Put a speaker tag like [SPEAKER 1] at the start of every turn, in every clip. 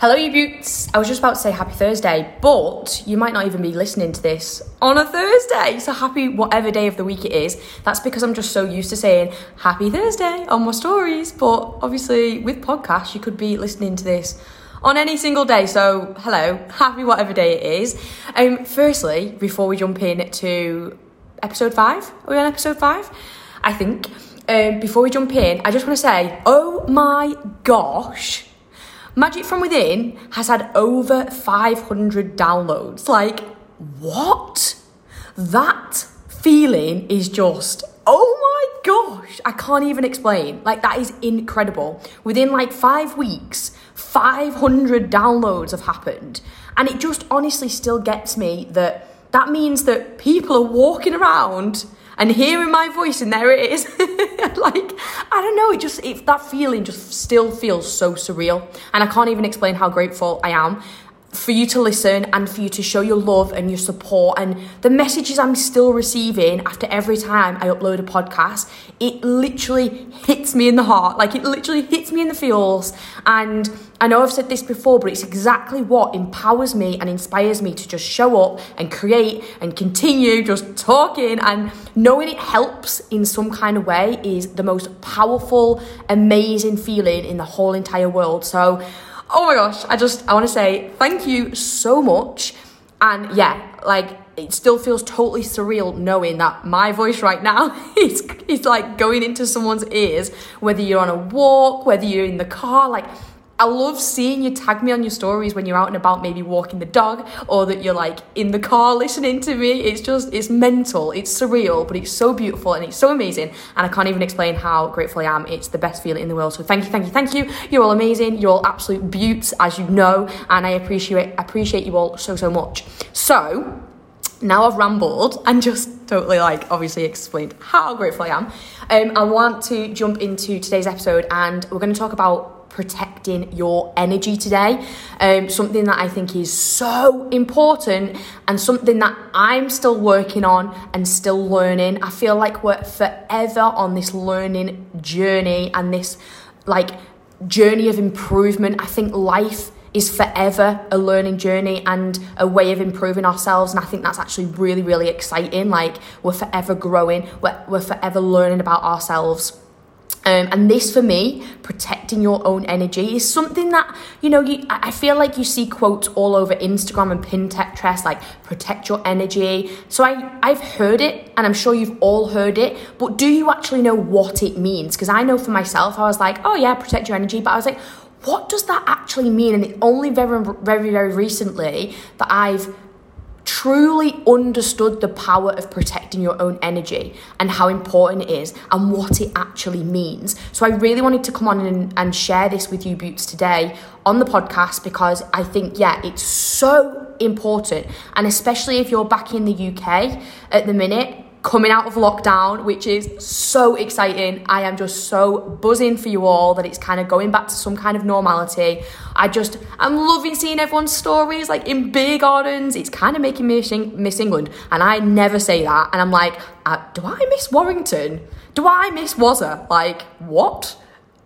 [SPEAKER 1] Hello, you beauts. I was just about to say happy Thursday, but you might not even be listening to this on a Thursday. So happy whatever day of the week it is. That's because I'm just so used to saying happy Thursday on my stories. But obviously, with podcasts, you could be listening to this on any single day. So hello, happy whatever day it is. Um, firstly, before we jump in to episode five, are we on episode five? I think. Um, before we jump in, I just want to say, oh my gosh Magic from Within has had over 500 downloads. Like, what? That feeling is just, oh my gosh, I can't even explain. Like, that is incredible. Within like five weeks, 500 downloads have happened. And it just honestly still gets me that that means that people are walking around and hearing my voice and there it is. Like i don't know it just it, that feeling just still feels so surreal. And i can't even explain how grateful i am for you to listen and for you to show your love and your support and the messages I'm still receiving after every time I upload a podcast, it literally hits me in the heart. Like it literally hits me in the feels. And I know I've said this before, but it's exactly what empowers me and inspires me to just show up and create and continue just talking and knowing it helps in some kind of way is the most powerful, amazing feeling in the whole entire world. So oh my gosh, I just, I want to say thank you so much. And yeah, like, it still feels totally surreal knowing that my voice right now is, is like going into someone's ears, whether you're on a walk, whether you're in the car, like, I love seeing you tag me on your stories when you're out and about, maybe walking the dog, or that you're like in the car listening to me. It's just, it's mental, it's surreal, but it's so beautiful and it's so amazing. And I can't even explain how grateful I am. It's the best feeling in the world. So thank you, thank you, thank you. You're all amazing. You're all absolute beauts, as you know, and I appreciate appreciate you all so so much. So now I've rambled and just totally like obviously explained how grateful I am. Um, I want to jump into today's episode and we're going to talk about protecting your energy today. Um, something that I think is so important and something that I'm still working on and still learning. I feel like we're forever on this learning journey and this like journey of improvement. I think life is forever a learning journey and a way of improving ourselves. And I think that's actually really, really exciting. Like, we're forever growing, we're, we're forever learning about ourselves. Um, and this for me, protecting your own energy, is something that, you know, you, I feel like you see quotes all over Instagram and Pinterest, like protect your energy. So I, I've heard it and I'm sure you've all heard it, but do you actually know what it means? Because I know for myself, I was like, oh yeah, protect your energy. But I was like, what does that actually mean? And it's only very, very, very recently that I've truly understood the power of protecting your own energy and how important it is and what it actually means. So I really wanted to come on and, and share this with you, Beauts, today on the podcast because I think, yeah, it's so important. And especially if you're back in the UK at the minute, coming out of lockdown, which is so exciting. I am just so buzzing for you all that it's kind of going back to some kind of normality. I just, I'm loving seeing everyone's stories like in beer gardens. It's kind of making me miss England. And I never say that. And I'm like, uh, do I miss Warrington? Do I miss Wazza? Like, what?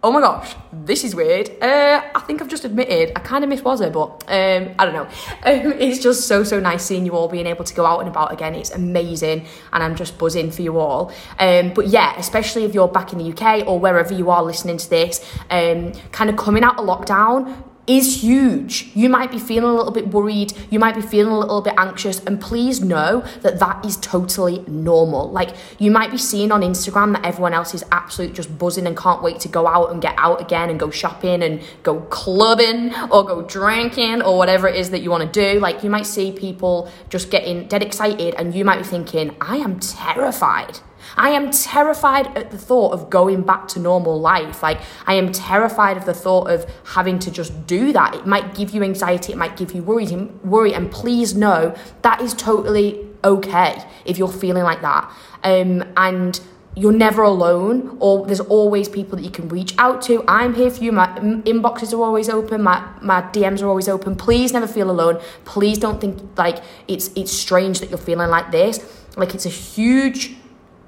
[SPEAKER 1] Oh my gosh, this is weird. Uh, I think I've just admitted I kind of miss Wazza, but um, I don't know. Um, it's just so, so nice seeing you all being able to go out and about again. It's amazing, and I'm just buzzing for you all. Um, but yeah, especially if you're back in the UK or wherever you are listening to this, um, kind of coming out of lockdown, is huge. You might be feeling a little bit worried, you might be feeling a little bit anxious, and please know that that is totally normal. Like, you might be seeing on Instagram that everyone else is absolutely just buzzing and can't wait to go out and get out again and go shopping and go clubbing or go drinking or whatever it is that you want to do. Like, you might see people just getting dead excited, and you might be thinking, I am terrified. I am terrified at the thought of going back to normal life. Like, I am terrified of the thought of having to just do that. It might give you anxiety, it might give you worry, worry and please know that is totally okay if you're feeling like that. Um, and you're never alone or there's always people that you can reach out to i'm here for you my inboxes are always open my, my dms are always open please never feel alone please don't think like it's it's strange that you're feeling like this like it's a huge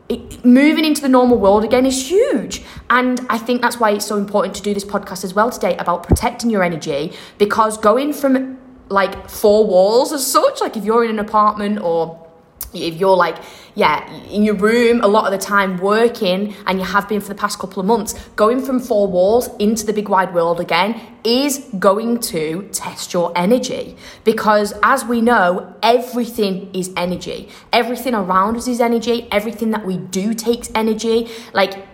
[SPEAKER 1] it, moving into the normal world again is huge. And I think that's why it's so important to do this podcast as well today about protecting your energy because going from like four walls as such, like if you're in an apartment or if you're like, yeah, in your room a lot of the time working, and you have been for the past couple of months, going from four walls into the big wide world again is going to test your energy. Because as we know, everything is energy. Everything around us is energy. Everything that we do takes energy. Like,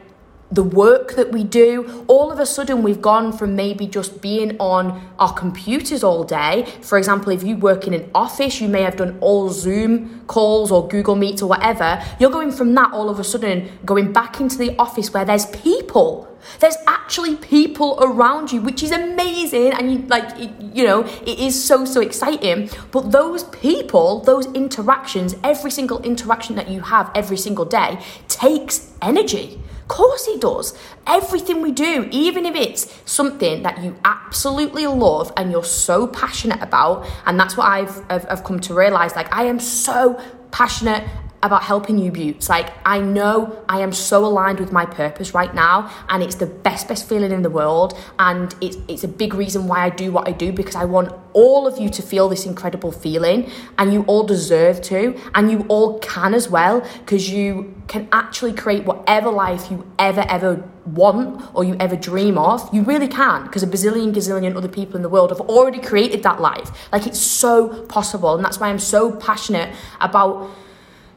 [SPEAKER 1] the work that we do, all of a sudden we've gone from maybe just being on our computers all day. For example, if you work in an office, you may have done all Zoom calls or Google Meets or whatever. You're going from that all of a sudden going back into the office where there's people. There's actually people around you, which is amazing. And you like, it, you know, it is so, so exciting. But those people, those interactions, every single interaction that you have every single day takes energy course it does. Everything we do, even if it's something that you absolutely love and you're so passionate about, and that's what I've, I've, I've come to realize. Like, I am so passionate about helping you beauts. Like, I know I am so aligned with my purpose right now, and it's the best, best feeling in the world. And it's, it's a big reason why I do what I do because I want all of you to feel this incredible feeling, and you all deserve to, and you all can as well, because you can actually create whatever life you ever, ever want or you ever dream of. You really can, because a bazillion, gazillion other people in the world have already created that life. Like, it's so possible, and that's why I'm so passionate about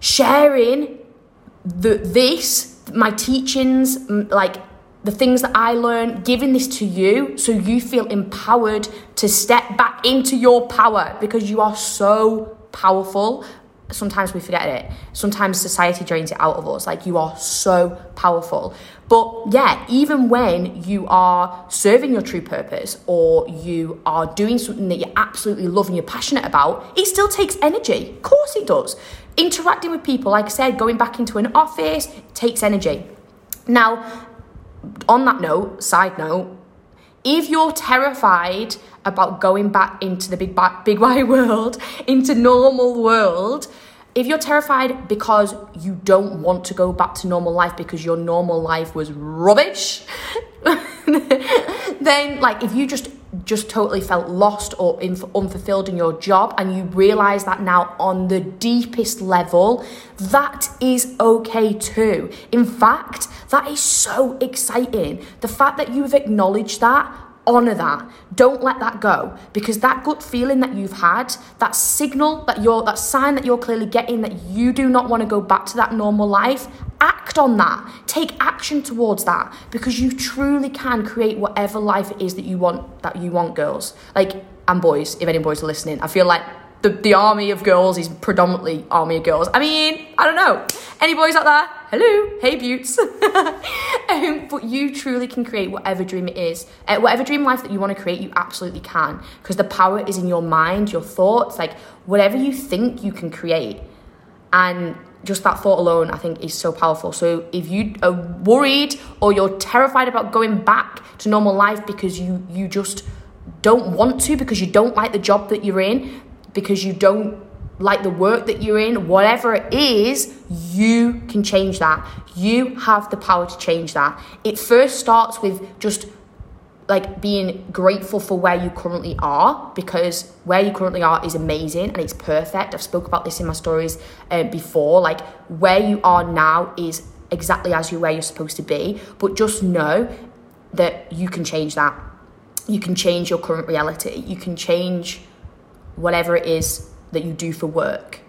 [SPEAKER 1] sharing the, this, my teachings, like the things that I learn, giving this to you so you feel empowered to step back into your power because you are so powerful. Sometimes we forget it. Sometimes society drains it out of us. Like you are so powerful. But yeah, even when you are serving your true purpose or you are doing something that you absolutely love and you're passionate about, it still takes energy. Of course it does. Interacting with people, like I said, going back into an office takes energy. Now, on that note, side note, if you're terrified about going back into the big big wide world, into normal world, if you're terrified because you don't want to go back to normal life because your normal life was rubbish, then like if you just just totally felt lost or unfulfilled in your job and you realize that now on the deepest level, that is okay too. In fact, that is so exciting. The fact that you've acknowledged that honor that. Don't let that go. Because that gut feeling that you've had that signal that you're that sign that you're clearly getting that you do not want to go back to that normal life act on that. Take action towards that. Because you truly can create whatever life it is that you want that you want girls. Like and boys if any boys are listening i feel like the, the army of girls is predominantly army of girls. I mean i don't know. Any boys out there hello. Hey beauts. Um, but you truly can create whatever dream it is. Uh, whatever dream life that you want to create you absolutely can. Because the power is in your mind your thoughts like whatever you think you can create. And just that thought alone, I think, is so powerful. So if you are worried or you're terrified about going back to normal life because you you just don't want to, because you don't like the job that you're in, because you don't like the work that you're in, whatever it is, you can change that. You have the power to change that. It first starts with just like being grateful for where you currently are because where you currently are is amazing and it's perfect. I've spoke about this in my stories uh, before. Like where you are now is exactly as you where you're supposed to be, but just know that you can change that. You can change your current reality. You can change whatever it is that you do for work.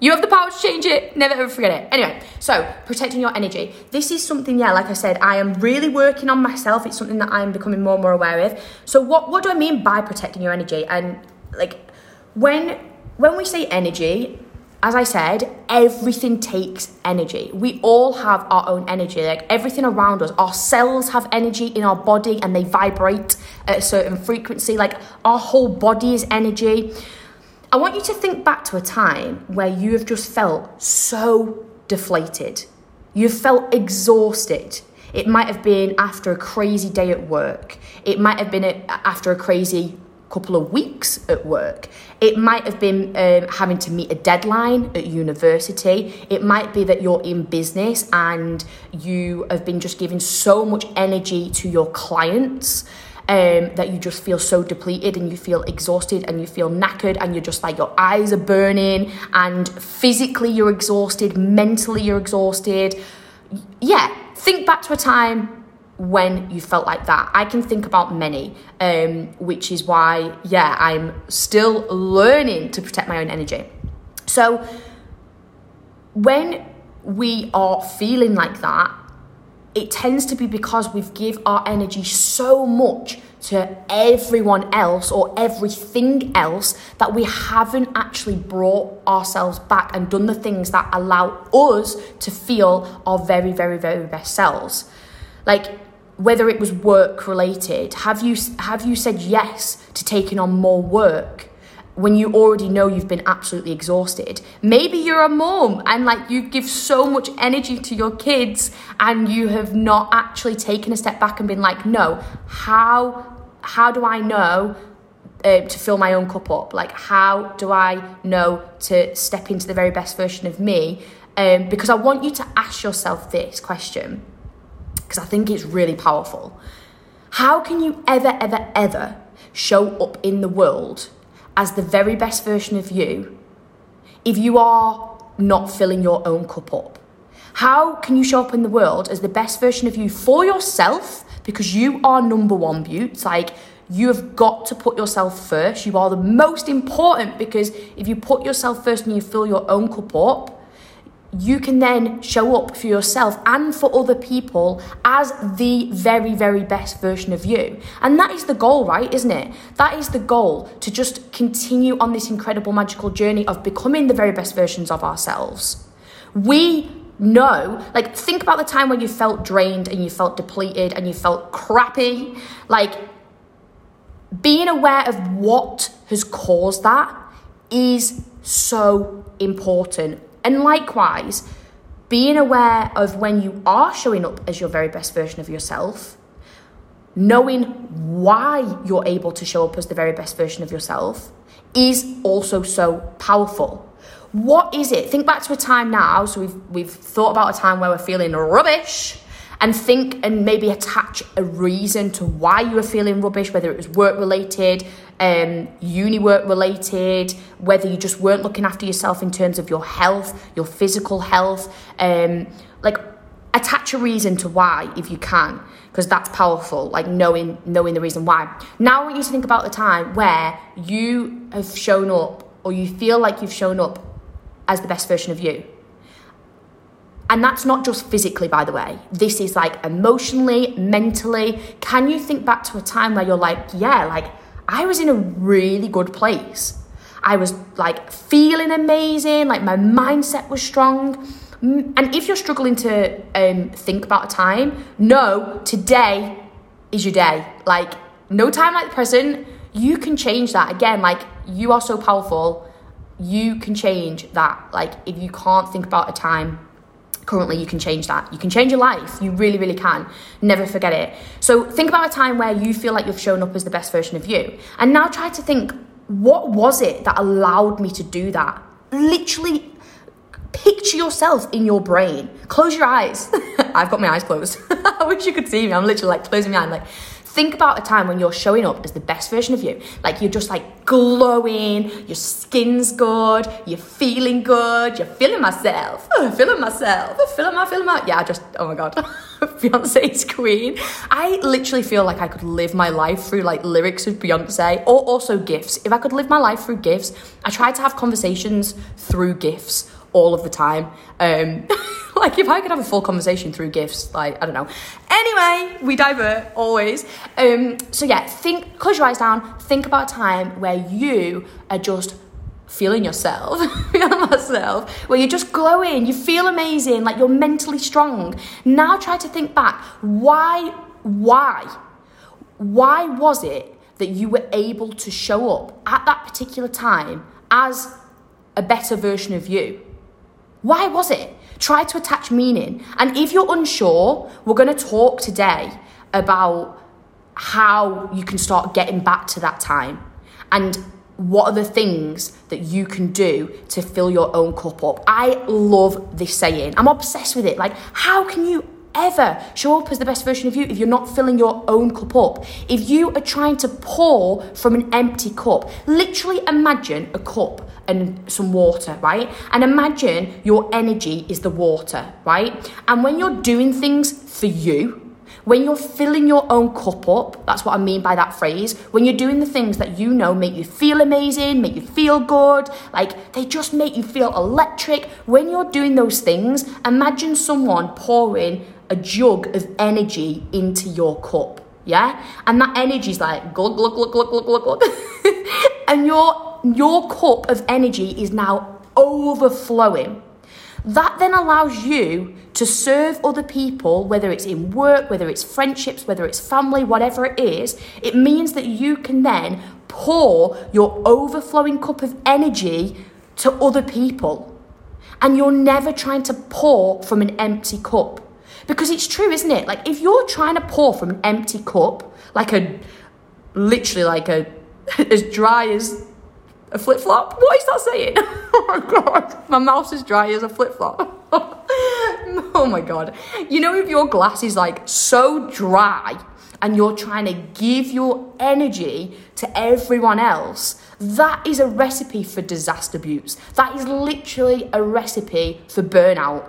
[SPEAKER 1] You have the power to change it. Never ever forget it. Anyway, so protecting your energy. This is something, yeah, like I said, I am really working on myself. It's something that I'm becoming more and more aware of. So what what do I mean by protecting your energy? And like when when we say energy, as I said, everything takes energy. We all have our own energy. Like everything around us, our cells have energy in our body and they vibrate at a certain frequency. Like our whole body is energy. I want you to think back to a time where you have just felt so deflated. You've felt exhausted. It might have been after a crazy day at work. It might have been after a crazy couple of weeks at work. It might have been um, having to meet a deadline at university. It might be that you're in business and you have been just giving so much energy to your clients. Um, that you just feel so depleted and you feel exhausted and you feel knackered and you're just like your eyes are burning and physically you're exhausted, mentally you're exhausted. Yeah, think back to a time when you felt like that. I can think about many, um, which is why, yeah, I'm still learning to protect my own energy. So, when we are feeling like that, it tends to be because we've give our energy so much to everyone else or everything else that we haven't actually brought ourselves back and done the things that allow us to feel our very very very best selves. Like whether it was work related have you have you said yes to taking on more work when you already know you've been absolutely exhausted. Maybe you're a mom and like you give so much energy to your kids and you have not actually taken a step back and been like no how how do i know uh, to fill my own cup up? Like how do i know to step into the very best version of me? Um, because i want you to ask yourself this question because I think it's really powerful. How can you ever, ever, ever show up in the world as the very best version of you if you are not filling your own cup up? How can you show up in the world as the best version of you for yourself because you are number one, Beaut? Like, you have got to put yourself first. You are the most important because if you put yourself first and you fill your own cup up, you can then show up for yourself and for other people as the very, very best version of you. And that is the goal, right? Isn't it? That is the goal to just continue on this incredible, magical journey of becoming the very best versions of ourselves. We know, like, think about the time when you felt drained and you felt depleted and you felt crappy. Like, being aware of what has caused that is so important and likewise, being aware of when you are showing up as your very best version of yourself, knowing why you're able to show up as the very best version of yourself is also so powerful. What is it? Think back to a time now. So we've we've thought about a time where we're feeling rubbish and think and maybe attach a reason to why you were feeling rubbish, whether it was work related, um, uni work related, whether you just weren't looking after yourself in terms of your health, your physical health. Um, like, attach a reason to why if you can, because that's powerful. Like knowing knowing the reason why. Now, I want you to think about the time where you have shown up, or you feel like you've shown up as the best version of you. And that's not just physically, by the way. This is like emotionally, mentally. Can you think back to a time where you're like, yeah, like I was in a really good place? I was like feeling amazing, like my mindset was strong. And if you're struggling to um, think about a time, no, today is your day. Like, no time like the present. You can change that. Again, like, you are so powerful. You can change that. Like, if you can't think about a time currently you can change that. You can change your life. You really really can. Never forget it. So think about a time where you feel like you've shown up as the best version of you. And now try to think what was it that allowed me to do that? Literally picture yourself in your brain. Close your eyes. I've got my eyes closed. I wish you could see me. I'm literally like closing my eyes. Like Think about a time when you're showing up as the best version of you. Like you're just like glowing, your skin's good, you're feeling good, you're feeling myself, oh, feeling myself, oh, feeling my, feeling my. Yeah, I just, oh my God, Beyonce's queen. I literally feel like I could live my life through like lyrics of Beyonce or also GIFs. If I could live my life through GIFs, I try to have conversations through gifts all of the time. Um, like if I could have a full conversation through GIFs, like I don't know. Anyway, we divert always. Um, so yeah, think, close your eyes down. Think about a time where you are just feeling yourself, feeling myself, where you're just glowing, you feel amazing, like you're mentally strong. Now try to think back. Why? Why? Why was it that you were able to show up at that particular time as a better version of you? Why was it? Try to attach meaning. And if you're unsure, we're going to talk today about how you can start getting back to that time. and what are the things that you can do to fill your own cup up? I love this saying. I'm obsessed with it. Like, how can you ever show up as the best version of you if you're not filling your own cup up. If you are trying to pour from an empty cup, literally imagine a cup and some water, right? And imagine your energy is the water, right? And when you're doing things for you, when you're filling your own cup up, that's what I mean by that phrase. When you're doing the things that you know make you feel amazing, make you feel good, like they just make you feel electric. When you're doing those things, imagine someone pouring a jug of energy into your cup. Yeah? And that energy is like glug, glug, glug, glug, glug, glug, glug. and your, your cup of energy is now overflowing. That then allows you to serve other people, whether it's in work, whether it's friendships, whether it's family, whatever it is. It means that you can then pour your overflowing cup of energy to other people. And you're never trying to pour from an empty cup. Because it's true, isn't it? Like, if you're trying to pour from an empty cup, like a literally like a as dry as a flip flop. What is that saying? oh my god, my mouth's as dry as a flip flop. oh my god. You know, if your glass is like so dry and you're trying to give your energy to everyone else, that is a recipe for disaster abuse. That is literally a recipe for burnout.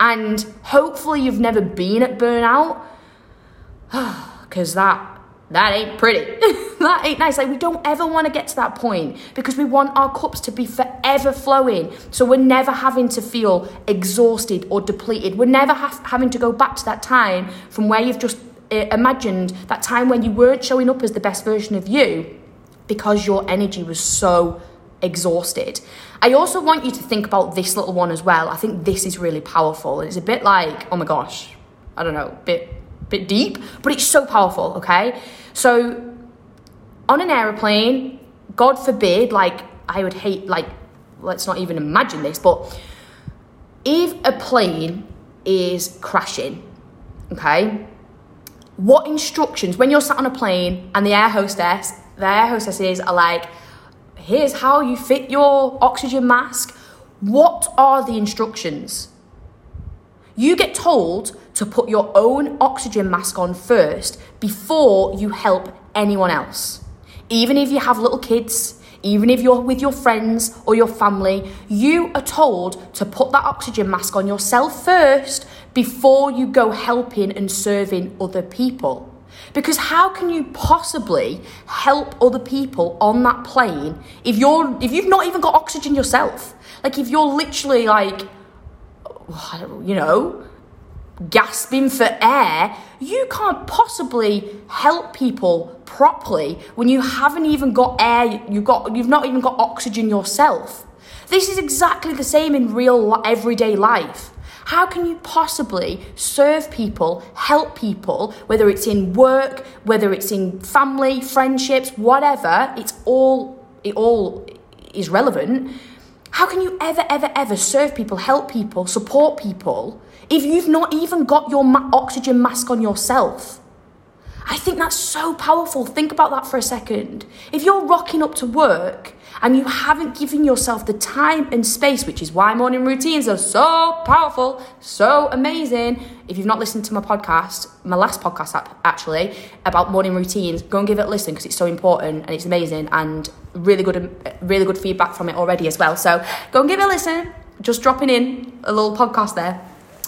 [SPEAKER 1] And hopefully you've never been at burnout because that that ain't pretty. that ain't nice. Like we don't ever want to get to that point because we want our cups to be forever flowing. So we're never having to feel exhausted or depleted. We're never ha- having to go back to that time from where you've just uh, imagined that time when you weren't showing up as the best version of you because your energy was so exhausted. I also want you to think about this little one as well. I think this is really powerful. It's a bit like, oh my gosh, I don't know, bit bit deep, but it's so powerful, okay? So on an aeroplane, God forbid, like I would hate like let's not even imagine this, but if a plane is crashing, okay? What instructions when you're sat on a plane and the air hostess, the air hostesses are like here's how you fit your oxygen mask. What are the instructions? You get told to put your own oxygen mask on first before you help anyone else. Even if you have little kids, even if you're with your friends or your family, you are told to put that oxygen mask on yourself first before you go helping and serving other people. Because how can you possibly help other people on that plane if you're if you've not even got oxygen yourself? Like if you're literally like you know, gasping for air, you can't possibly help people properly when you haven't even got air, you've got you've not even got oxygen yourself. This is exactly the same in real everyday life. How can you possibly serve people, help people, whether it's in work, whether it's in family, friendships, whatever, it's all it all is relevant. How can you ever, ever, ever serve people, help people, support people if you've not even got your ma- oxygen mask on yourself? I think that's so powerful. Think about that for a second. If you're rocking up to work and you haven't given yourself the time and space, which is why morning routines are so powerful, so amazing. If you've not listened to my podcast, my last podcast actually, about morning routines, go and give it a listen because it's so important and it's amazing and really good, um, really good feedback from it already as well. So go and give it a listen. Just dropping in a little podcast there.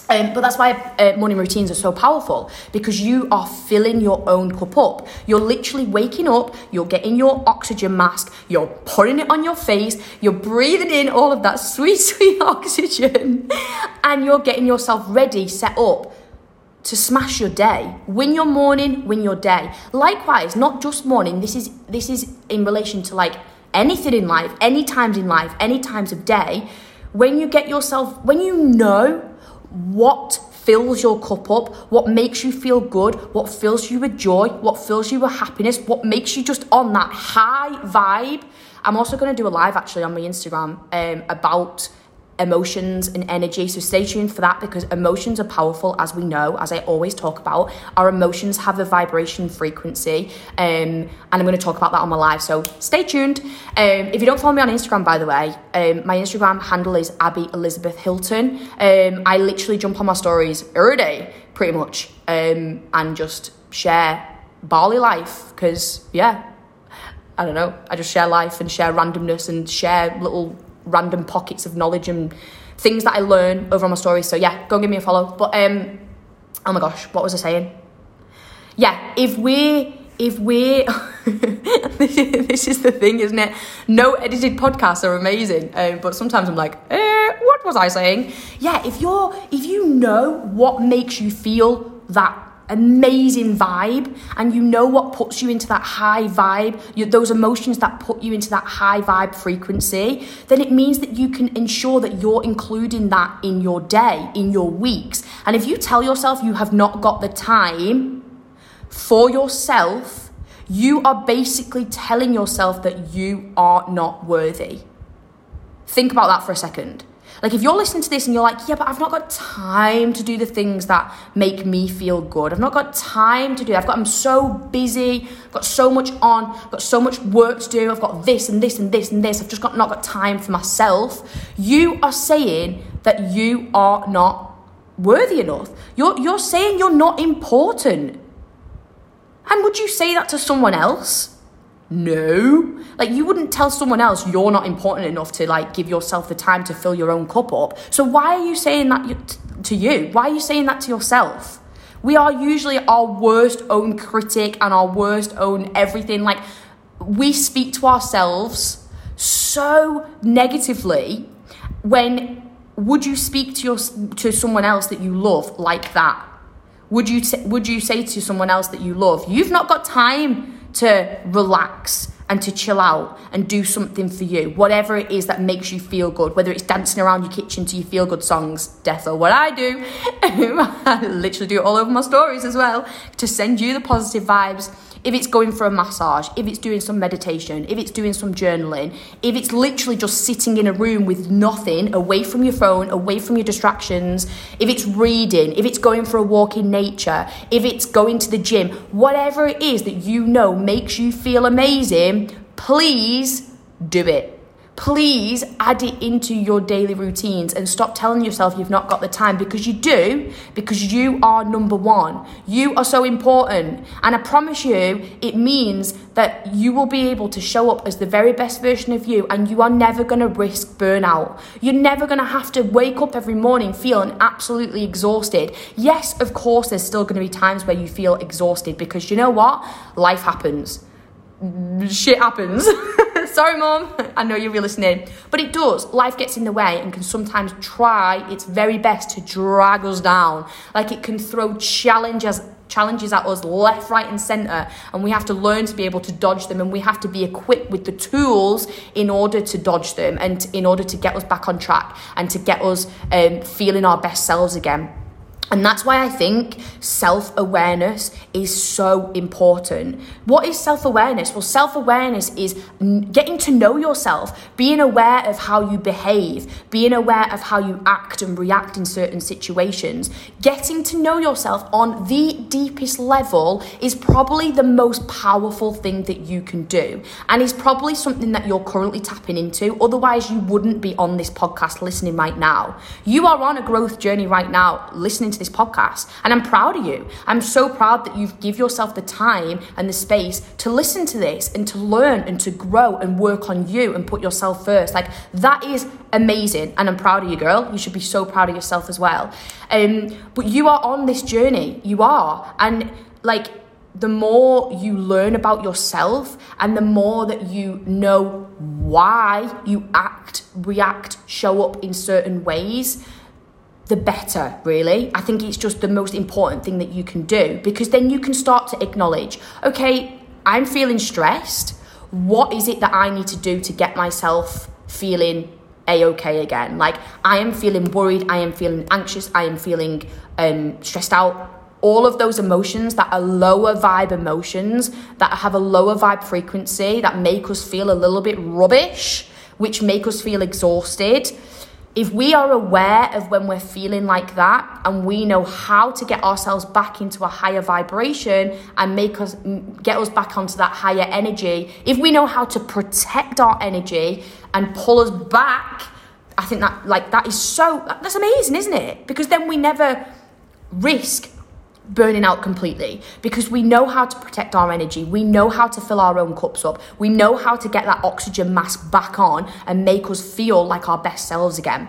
[SPEAKER 1] Um, but that's why uh, morning routines are so powerful because you are filling your own cup up. You're literally waking up, you're getting your oxygen mask, you're putting it on your face, you're breathing in all of that sweet, sweet oxygen, and you're getting yourself ready, set up to smash your day. Win your morning, win your day. Likewise, not just morning, this is this is in relation to like anything in life, any times in life, any times of day. When you get yourself, when you know what fills your cup up, what makes you feel good, what fills you with joy, what fills you with happiness, what makes you just on that high vibe. I'm also going to do a live actually on my Instagram um, about emotions and energy. So stay tuned for that because emotions are powerful, as we know, as I always talk about. Our emotions have a vibration frequency, um, and I'm going to talk about that on my live. So stay tuned. Um, if you don't follow me on Instagram, by the way, um, my Instagram handle is Abby Elizabeth Hilton. Um, I literally jump on my stories every day, pretty much, um, and just share Bali life because, yeah. I don't know. I just share life and share randomness and share little random pockets of knowledge and things that I learn over on my stories. So yeah, go give me a follow. But um, oh my gosh, what was I saying? Yeah, if we if we this is the thing, isn't it? No edited podcasts are amazing, um, but sometimes I'm like, eh, what was I saying? Yeah, if you're if you know what makes you feel that amazing vibe and you know what puts you into that high vibe you, those emotions that put you into that high vibe frequency then it means that you can ensure that you're including that in your day in your weeks. And if you tell yourself you have not got the time for yourself you are basically telling yourself that you are not worthy. Think about that for a second like if you're listening to this and you're like, yeah, but I've not got time to do the things that make me feel good. I've not got time to do. I've got I'm so busy, I've got so much on, I've got so much work to do. I've got this and this and this and this. I've just got not got time for myself. You are saying that you are not worthy enough. You're you're saying you're not important. And would you say that to someone else? No. Like you wouldn't tell someone else you're not important enough to like give yourself the time to fill your own cup up. So why are you saying that to you? Why are you saying that to yourself? We are usually our worst own critic and our worst own everything. Like we speak to ourselves so negatively when would you speak to your to someone else that you love like that? Would you would you say to someone else that you love, you've not got time to relax and to chill out and do something for you, whatever it is that makes you feel good, whether it's dancing around your kitchen to your feel good songs, death or what I do. I literally do it all over my stories as well to send you the positive vibes if it's going for a massage, if it's doing some meditation, if it's doing some journaling, if it's literally just sitting in a room with nothing, away from your phone, away from your distractions, if it's reading, if it's going for a walk in nature, if it's going to the gym, whatever it is that you know makes you feel amazing, please do it please add it into your daily routines and stop telling yourself you've not got the time because you do, because you are number one. You are so important. And I promise you, it means that you will be able to show up as the very best version of you and you are never going to risk burnout. You're never going to have to wake up every morning feeling absolutely exhausted. Yes, of course, there's still going to be times where you feel exhausted because you know what? Life happens shit happens. Sorry, mom. I know you'll be listening. But it does. Life gets in the way and can sometimes try its very best to drag us down. Like it can throw challenges challenges at us left, right, and centre, and we have to learn to be able to dodge them, and we have to be equipped with the tools in order to dodge them and in order to get us back on track and to get us um, feeling our best selves again. And that's why I think self awareness is so important. What is self awareness? Well, self awareness is getting to know yourself, being aware of how you behave, being aware of how you act and react in certain situations. Getting to know yourself on the deepest level is probably the most powerful thing that you can do, and is probably something that you're currently tapping into. Otherwise, you wouldn't be on this podcast listening right now. You are on a growth journey right now, listening to to this podcast. And I'm proud of you. I'm so proud that you've give yourself the time and the space to listen to this and to learn and to grow and work on you and put yourself first. Like that is amazing. And I'm proud of you, girl. You should be so proud of yourself as well. Um, but you are on this journey. You are. And like, the more you learn about yourself and the more that you know why you act, react, show up in certain ways, the better, really. I think it's just the most important thing that you can do because then you can start to acknowledge, okay, I'm feeling stressed. What is it that I need to do to get myself feeling a okay again? Like, I am feeling worried, I am feeling anxious, I am feeling um, stressed out. All of those emotions that are lower vibe emotions, that have a lower vibe frequency, that make us feel a little bit rubbish, which make us feel exhausted if we are aware of when we're feeling like that and we know how to get ourselves back into a higher vibration and make us get us back onto that higher energy if we know how to protect our energy and pull us back i think that like that is so that's amazing isn't it? Because then we never risk burning out completely because we know how to protect our energy. We know how to fill our own cups up. We know how to get that oxygen mask back on and make us feel like our best selves again.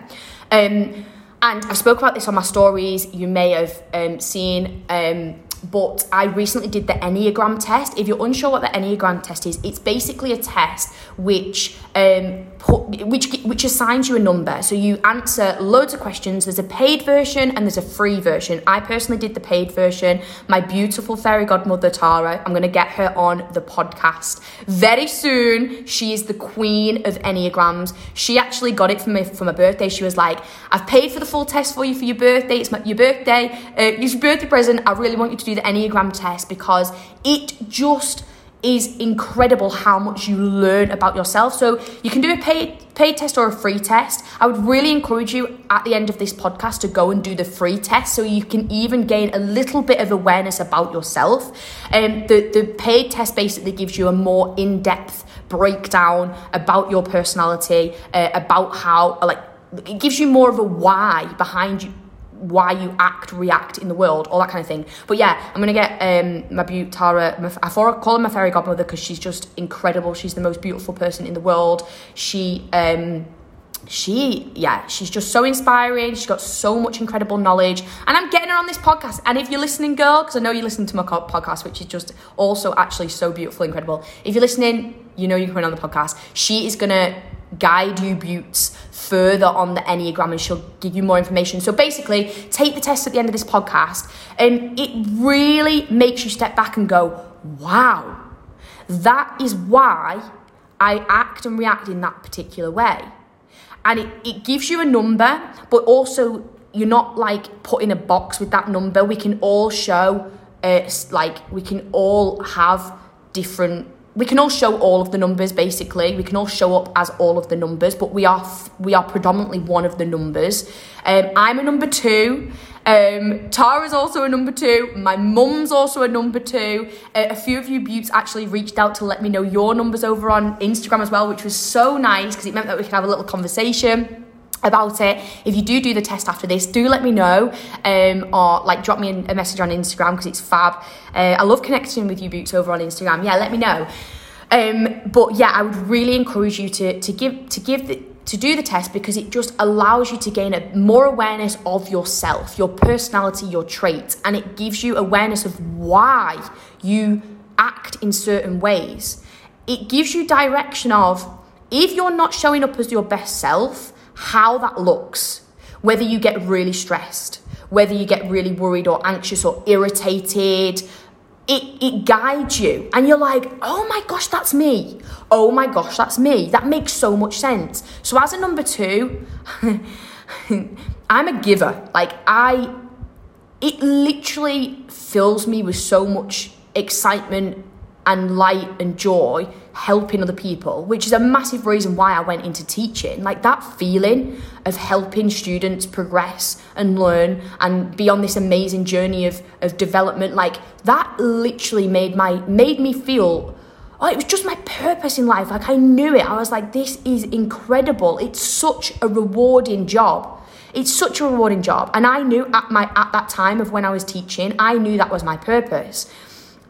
[SPEAKER 1] Um, and I spoke about this on my stories. You may have um, seen. Um, but I recently did the Enneagram test. If you're unsure what the Enneagram test is, it's basically a test which um, put, which which assigns you a number. So you answer loads of questions. There's a paid version and there's a free version. I personally did the paid version. My beautiful fairy godmother Tara, I'm going to get her on the podcast very soon. She is the queen of Enneagrams. She actually got it for me for my birthday. She was like, "I've paid for the full test for you for your birthday. It's my, your birthday. Uh, it's your birthday present. I really want you to do the Enneagram test because it just." is incredible how much you learn about yourself. So you can do a paid paid test or a free test. I would really encourage you at the end of this podcast to go and do the free test so you can even gain a little bit of awareness about yourself. Um, the, the paid test basically gives you a more in-depth breakdown about your personality, uh, about how like it gives you more of a why behind you why you act, react in the world, all that kind of thing. But yeah, I'm gonna get um, my beaut Tara. My, I call her my fairy godmother because she's just incredible. She's the most beautiful person in the world. She. Um, she yeah she's just so inspiring she's got so much incredible knowledge and i'm getting her on this podcast and if you're listening girl because i know you're listening to my podcast which is just also actually so beautiful incredible if you're listening you know you're coming on the podcast she is gonna guide you beauts further on the Enneagram and she'll give you more information. So basically, take the test at the end of this podcast and it really makes you step back and go, wow, that is why I act and react in that particular way. And it, it gives you a number, but also you're not like put in a box with that number. We can all show, uh, like, we can all have different we can all show all of the numbers basically we can all show up as all of the numbers but we are we are predominantly one of the numbers um, i'm a number two um, Tara's also a number two. My mum's also a number two. Uh, a few of you beauts actually reached out to let me know your numbers over on Instagram as well, which was so nice because it meant that we could have a little conversation about it. If you do do the test after this, do let me know um, or like drop me a message on Instagram because it's fab. Uh, I love connecting with you beauts over on Instagram. Yeah, let me know. Um, but yeah, I would really encourage you to to give to give the, to do the test because it just allows you to gain a more awareness of yourself, your personality, your traits, and it gives you awareness of why you act in certain ways. It gives you direction of if you're not showing up as your best self, how that looks, whether you get really stressed, whether you get really worried or anxious or irritated. It, it guides you, and you're like, oh my gosh, that's me. Oh my gosh, that's me. That makes so much sense. So, as a number two, I'm a giver. Like, I, it literally fills me with so much excitement and light and joy helping other people, which is a massive reason why I went into teaching. Like that feeling of helping students progress and learn and be on this amazing journey of, of development, like that literally made my made me feel oh, it was just my purpose in life. Like I knew it. I was like, this is incredible. It's such a rewarding job. It's such a rewarding job. And I knew at my at that time of when I was teaching, I knew that was my purpose.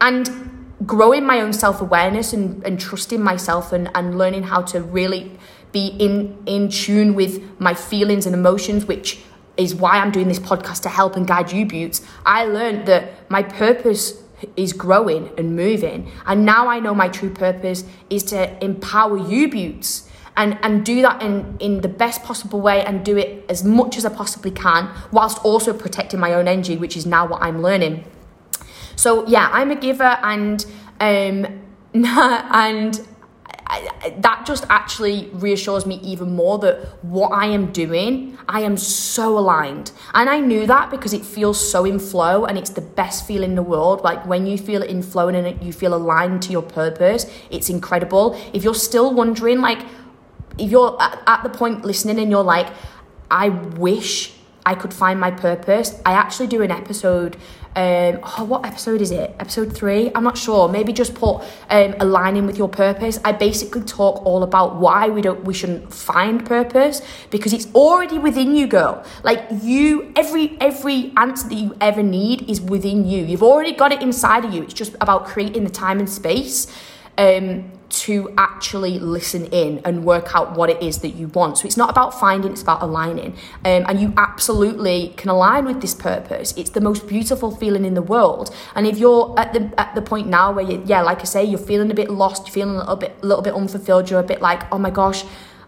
[SPEAKER 1] And growing my own self awareness and, and trusting myself and, and learning how to really be in, in tune with my feelings and emotions, which is why I'm doing this podcast to help and guide you, Beauts. I learned that my purpose is growing and moving. And now I know my true purpose is to empower you, Beauts. And, and do that in, in the best possible way and do it as much as I possibly can, whilst also protecting my own energy, which is now what I'm learning. So yeah, I'm a giver, and um, and that just actually reassures me even more that what I am doing, I am so aligned. And I knew that because it feels so in flow and it's the best feeling in the world. Like when you feel it in flow and you feel aligned to your purpose, it's incredible. If you're still wondering, like, if you're at the point listening and you're like, I wish I could find my purpose. I actually do an episode. Um, oh, what episode is it? Episode three? I'm not sure. Maybe just put um, aligning with your purpose. I basically talk all about why we don't, we shouldn't find purpose because it's already within you, girl. Like you, every every answer that you ever need is within you. You've already got it inside of you. It's just about creating the time and space. Um, to actually listen in and work out what it is that you want. So it's not about finding, it's about aligning. Um, and you absolutely can align with this purpose. It's the most beautiful feeling in the world. And if you're at the at the point now where you, yeah, like I say, you're feeling a bit lost, you're feeling a little bit a little bit unfulfilled, you're a bit like, oh my gosh,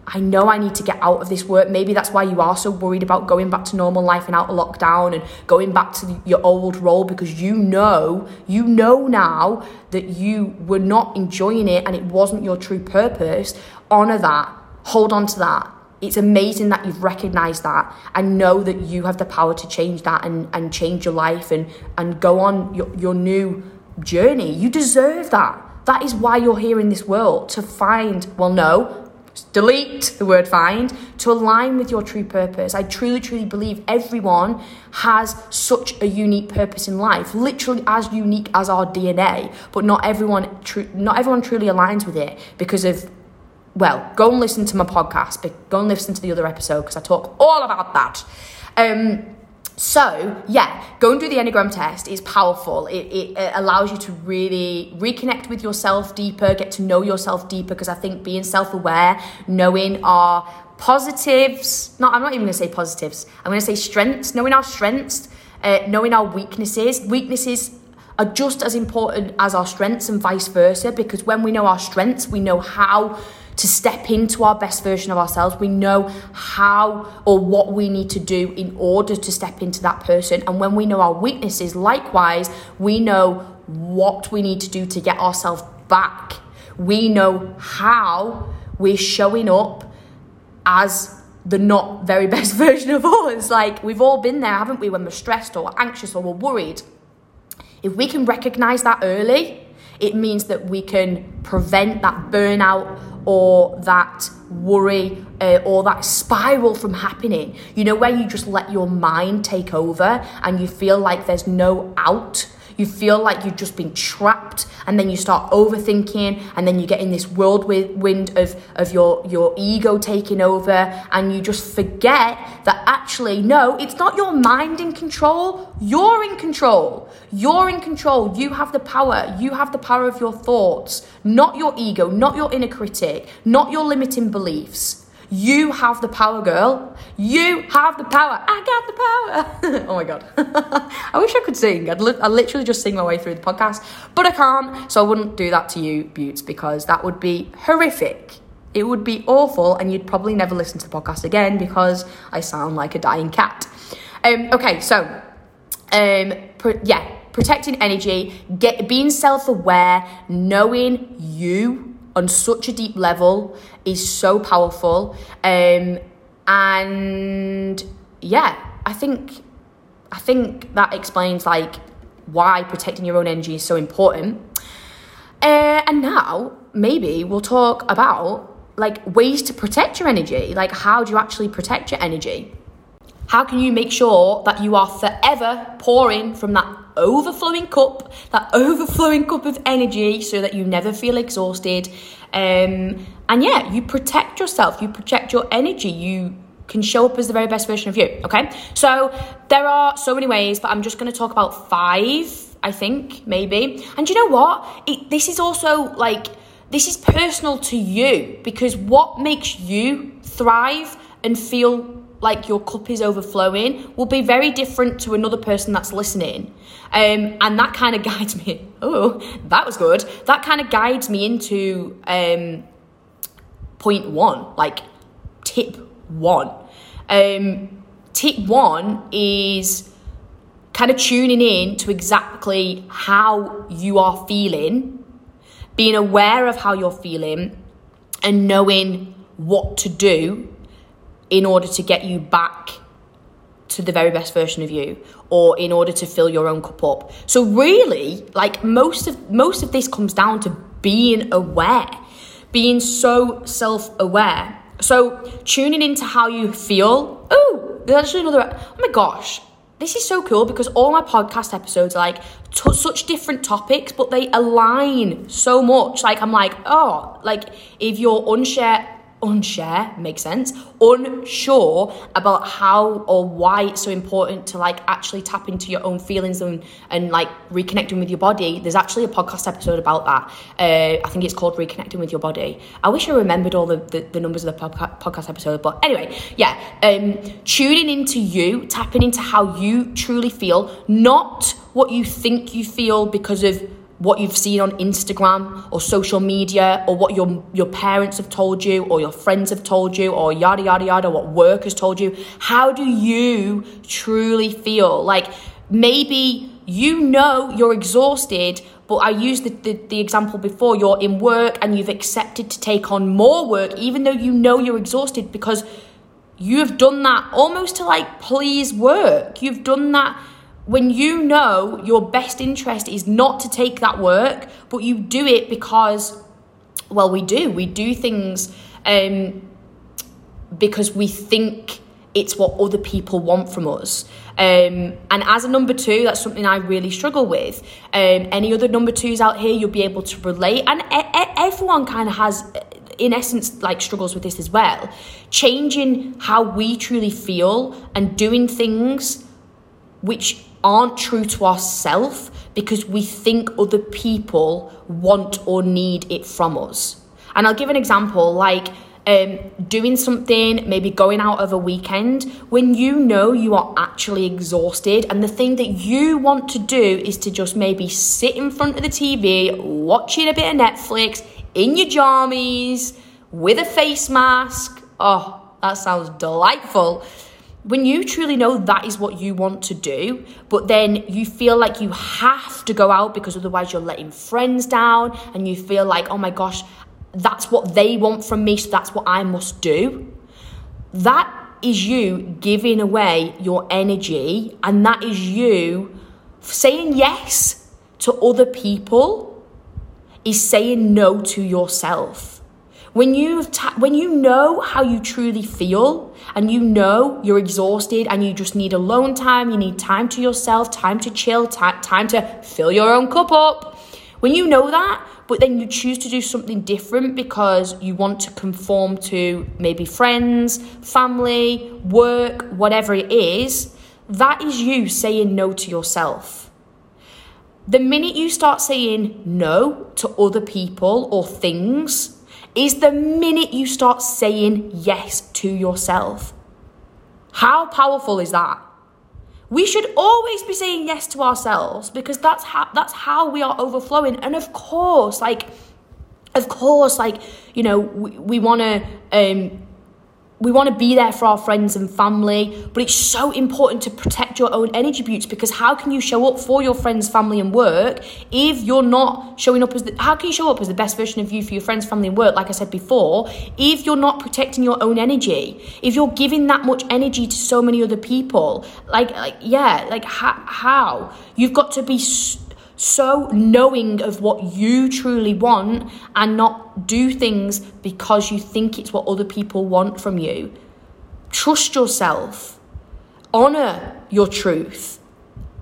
[SPEAKER 1] I know I need to get out of this work. Maybe that's why you are so worried about going back to normal life and out of lockdown and going back to the, your old role because you know, you know now that you were not enjoying it and it wasn't your true purpose. Honor that. Hold on to that. It's amazing that you've recognized that and know that you have the power to change that and, and change your life and, and go on your, your new journey. You deserve that. That is why you're here in this world to find, well, no, delete the word find to align with your true purpose. I truly, truly believe everyone has such a unique purpose in life, literally as unique as our DNA. But not everyone, tr- not everyone truly aligns with it because of. Well, go and listen to my podcast, but go and listen to the other episode because I talk all about that. Um, so, yeah, go and do the Enneagram test. It's powerful. It, it, it, allows you to really reconnect with yourself deeper, get to know yourself deeper, because I think being self aware, knowing our positives, not, I'm not even going to say positives, I'm going to say strengths, knowing our strengths, uh, knowing our weaknesses. Weaknesses are just as important as our strengths and vice versa, because when we know our strengths, we know how to step into our best version of ourselves. We know how or what we need to do in order to step into that person. And when we know our weaknesses, likewise, we know what we need to do to get ourselves back. We know how we're showing up as the not very best version of us. Like we've all been there, haven't we, when we're stressed or anxious or we're worried. If we can recognize that early, it means that we can prevent that burnout or that worry uh, or that spiral from happening. You know, where you just let your mind take over and you feel like there's no out you feel like you've just been trapped, and then you start overthinking, and then you get in this whirlwind of, of your, your ego taking over, and you just forget that actually, no, it's not your mind in control, you're in control. You're in control. You have the power. You have the power of your thoughts, not your ego, not your inner critic, not your limiting beliefs. You have the power, girl. You have the power. I got the power. oh my God. I wish I could sing. I'd, li- I'd literally just sing my way through the podcast, but I can't. So I wouldn't do that to you, Beauts, because that would be horrific. It would be awful, and you'd probably never listen to the podcast again because I sound like a dying cat. Um, okay, so um, yeah, protecting energy, get being self-aware, knowing you on such a deep level is so powerful. Um, and yeah, I think I think that explains like why protecting your own energy is so important. Uh, and now maybe we'll talk about like ways to protect your energy. Like how do you actually protect your energy? How can you make sure that you are forever pouring from that overflowing cup, that overflowing cup of energy so that you never feel exhausted? Um, and yeah, you protect yourself, you protect your energy, you can show up as the very best version of you. Okay, so there are so many ways, but I'm just going to talk about five, I think, maybe. And you know what? It, this is also like, this is personal to you because what makes you thrive and feel like your cup is overflowing will be very different to another person that's listening. Um, and that kind of guides me. Oh, that was good. That kind of guides me into um, point one, like tip one. Um, tip one is kind of tuning in to exactly how you are feeling, being aware of how you're feeling, and knowing what to do in order to get you back to the very best version of you or in order to fill your own cup up. So really, like most of most of this comes down to being aware, being so self-aware. So tuning into how you feel Oh, there's actually another. Oh my gosh. This is so cool because all my podcast episodes are like t- such different topics, but they align so much. Like, I'm like, oh, like if you're unsure unshare makes sense unsure about how or why it's so important to like actually tap into your own feelings and and like reconnecting with your body. There's actually a podcast episode about that. Uh, i think it's called reconnecting with your body. I wish i remembered all the, the, the numbers of the podca- podcast episode but anyway yeah um tuning into you tapping into how you truly feel not what you think you feel because of what you've seen on Instagram or social media or what your your parents have told you or your friends have told you or yada yada yada what work has told you. How do you truly feel? Like maybe you know you're exhausted but I used the, the, the, example before. You're in work and you've accepted to take on more work even though you know you're exhausted because you've done that almost to like please work. You've done that when you know your best interest is not to take that work, but you do it because, well, we do. We do things um, because we think it's what other people want from us. Um, and as a number two, that's something I really struggle with. Um, any other number twos out here, you'll be able to relate. And e- e- everyone kind of has, in essence, like struggles with this as well. Changing how we truly feel and doing things which aren't true to ourselves because we think other people want or need it from us. And I'll give an example like um, doing something, maybe going out of a weekend, when you know you are actually exhausted, and the thing that you want to do is to just maybe sit in front of the TV, watching a bit of Netflix in your jammies with a face mask. Oh, that sounds delightful when you truly know that is what you want to do, but then you feel like you have to go out because otherwise you're letting friends down, and you feel like, oh my gosh, that's what they want from me, so that's what I must do. That is you giving away your energy, and that is you saying yes to other people, is saying no to yourself. When you ta- when you know how you truly feel and you know you're exhausted and you just need alone time, you need time to yourself, time to chill, t- time to fill your own cup up. When you know that, but then you choose to do something different because you want to conform to maybe friends, family, work, whatever it is, that is you saying no to yourself. The minute you start saying no to other people or things, is the minute you start saying yes to yourself. How powerful is that? We should always be saying yes to ourselves because that's how that's how we are overflowing. And of course, like of course, like, you know, we, we want to um, we want to be there for our friends and family, but it's so important to protect your own energy beauts because how can you show up for your friends, family, and work if you're not showing up as the, how can you show up as the best version of you for your friends, family, and work, like I said before, if you're not protecting your own energy, if you're giving that much energy to so many other people, like, like yeah, like how, how? You've got to be. So, so knowing of what you truly want and not do things because you think it's what other people want from you. Trust yourself. Honor your truth.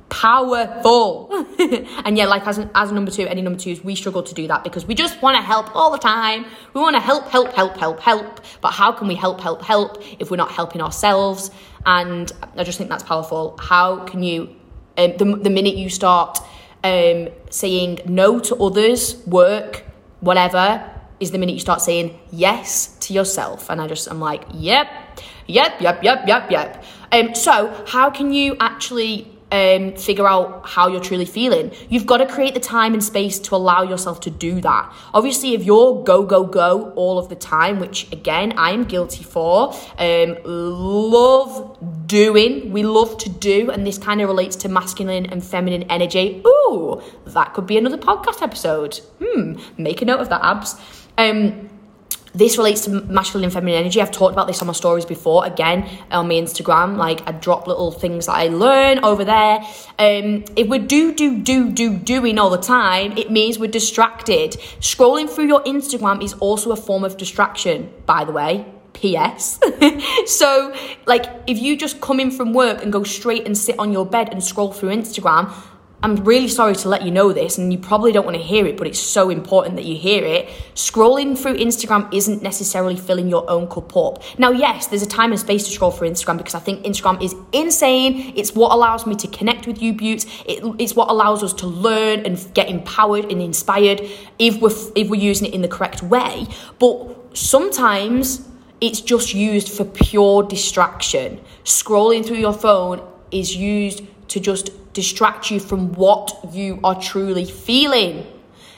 [SPEAKER 1] Powerful. and yeah, like as, as number two, any number twos, we struggle to do that because we just want to help all the time. We want to help, help, help, help, help. But how can we help, help, help if we're not helping ourselves? And I just think that's powerful. How can you, um, the, the minute you start um, saying no to others, work, whatever, is the minute you start saying yes to yourself. And I just, I'm like, yep, yep, yep, yep, yep, yep. Um, so, how can you actually um, figure out how you're truly feeling. You've got to create the time and space to allow yourself to do that. Obviously, if you're go, go, go all of the time, which again, I am guilty for, um, love doing, we love to do, and this kind of relates to masculine and feminine energy. Ooh, that could be another podcast episode. Hmm, make a note of that, abs. Um, this relates to masculine and feminine energy. I've talked about this on my stories before. Again, on my Instagram, like I drop little things that I learn over there. Um, if we're do do do do doing all the time, it means we're distracted. Scrolling through your Instagram is also a form of distraction, by the way. PS. so, like, if you just come in from work and go straight and sit on your bed and scroll through Instagram, I'm really sorry to let you know this, and you probably don't want to hear it, but it's so important that you hear it. Scrolling through Instagram isn't necessarily filling your own cup up. Now, yes, there's a time and space to scroll through Instagram because I think Instagram is insane. It's what allows me to connect with you, Beauts. It, it's what allows us to learn and get empowered and inspired if we're if we're using it in the correct way. But sometimes it's just used for pure distraction. Scrolling through your phone is used to just distract you from what you are truly feeling.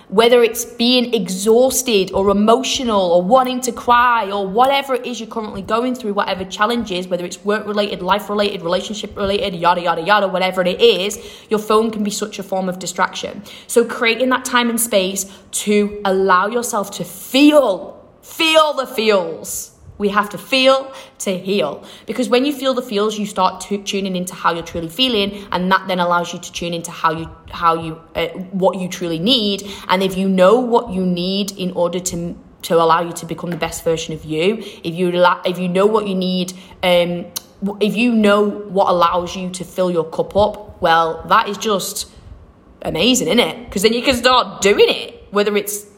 [SPEAKER 1] Whether it's being exhausted or emotional or wanting to cry or whatever it is you're currently going through, whatever challenges, whether it's work related, life related, relationship related, yada, yada, yada, whatever it is, your phone can be such a form of distraction. So creating that time and space to allow yourself to feel, feel the feels we have to feel to heal. Because when you feel the feels, you start t- tuning into how you're truly feeling, and that then allows you to tune into how you how you uh, what you truly need. And if you know what you need in order to to allow you to become the best version of you, if you if you know what you need, um, if you know what allows you to fill your cup up, well, that is just amazing, isn't it? Because then you can start doing it, whether it's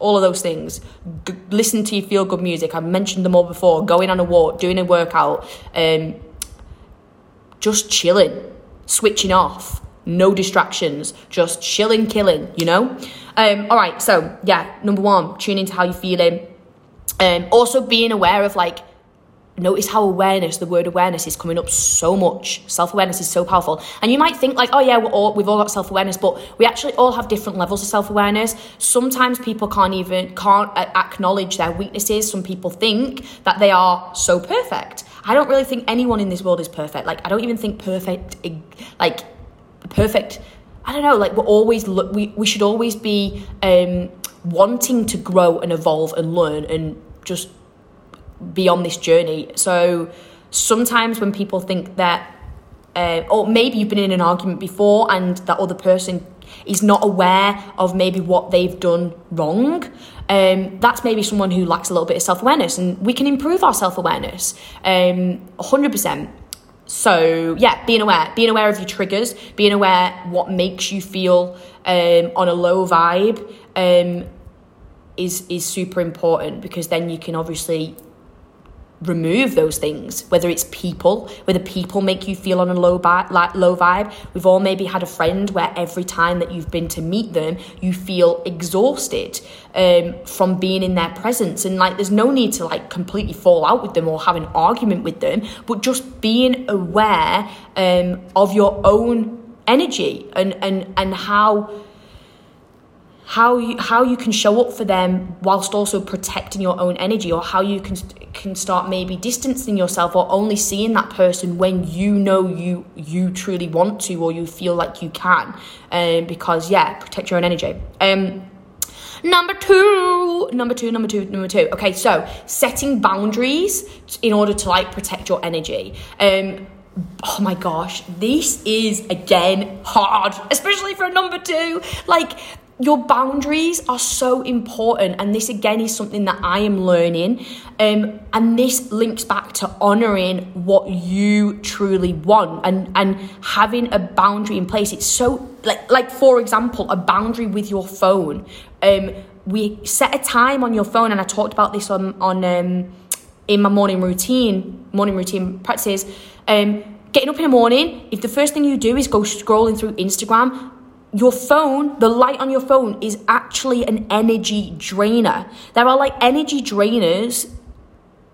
[SPEAKER 1] all of those things. G- listen to your feel good music. I've mentioned them all before. Going on a walk, doing a workout, um, just chilling, switching off, no distractions, just chilling, killing, you know? Um, all right, so yeah, number one, tune into how you're feeling. Um, also being aware of like notice how awareness, the word awareness, is coming up so much. Self awareness is so powerful. And you might think, like, oh, yeah, we're all, we've all got self awareness, but we actually all have different levels of self awareness. Sometimes people can't even can't acknowledge their weaknesses. Some people think that they are so perfect. I don't really think anyone in this world is perfect. Like, I don't even think perfect, like, perfect. I don't know. Like, we're always look. We we should always be um, wanting to grow and evolve and learn and just be on this journey. So sometimes when people think that, uh, or maybe you've been in an argument before and that other person is not aware of maybe what they've done wrong, um, that's maybe someone who lacks a little bit of self awareness, and we can improve our self awareness um, 100%. So, yeah, being aware, being aware of your triggers, being aware what makes you feel um, on a low vibe um, is, is super important because then you can obviously remove those things whether it's people whether people make you feel on a low, bi- like, low vibe. We've all maybe had a friend where every time that you've been to meet them you feel exhausted um, from being in their presence. And like there's no need to like completely fall out with them or have an argument with them but just being aware um, of your own energy and and and how how you how you can show up for them whilst also protecting your own energy or how you can can start maybe distancing yourself or only seeing that person when you know you you truly want to or you feel like you can um, because yeah protect your own energy um, Number two, number two, number two, number two. Okay, so setting boundaries in order to like protect your energy. Um, oh my gosh, this is again hard, especially for a number two. Like, your boundaries are so important and this again is something that i am learning um, and this links back to honoring what you truly want and and having a boundary in place. It's so like like for example a boundary with your phone. Um, we set a time on your phone and i talked about this on on um, in my morning routine morning routine practices. Um, getting up in the morning if the first thing you do is go scrolling through instagram your phone, the light on your phone is actually an energy drainer. There are like energy drainers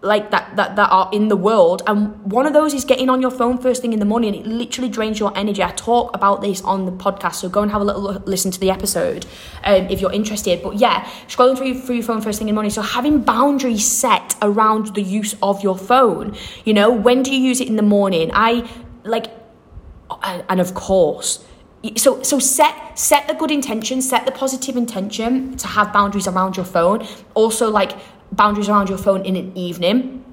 [SPEAKER 1] like that, that that are in the world and one of those is getting on your phone first thing in the morning and it literally drains your energy. I talk about this on the podcast so go and have a little listen to the episode um, if you're interested. But yeah scrolling through, through your phone first thing in the morning so having boundaries set around the use of your phone you know? When do you use it in the morning? I like and of course so so set set the good intention set the positive intention to have boundaries around your phone. Also like boundaries around your phone in an evening.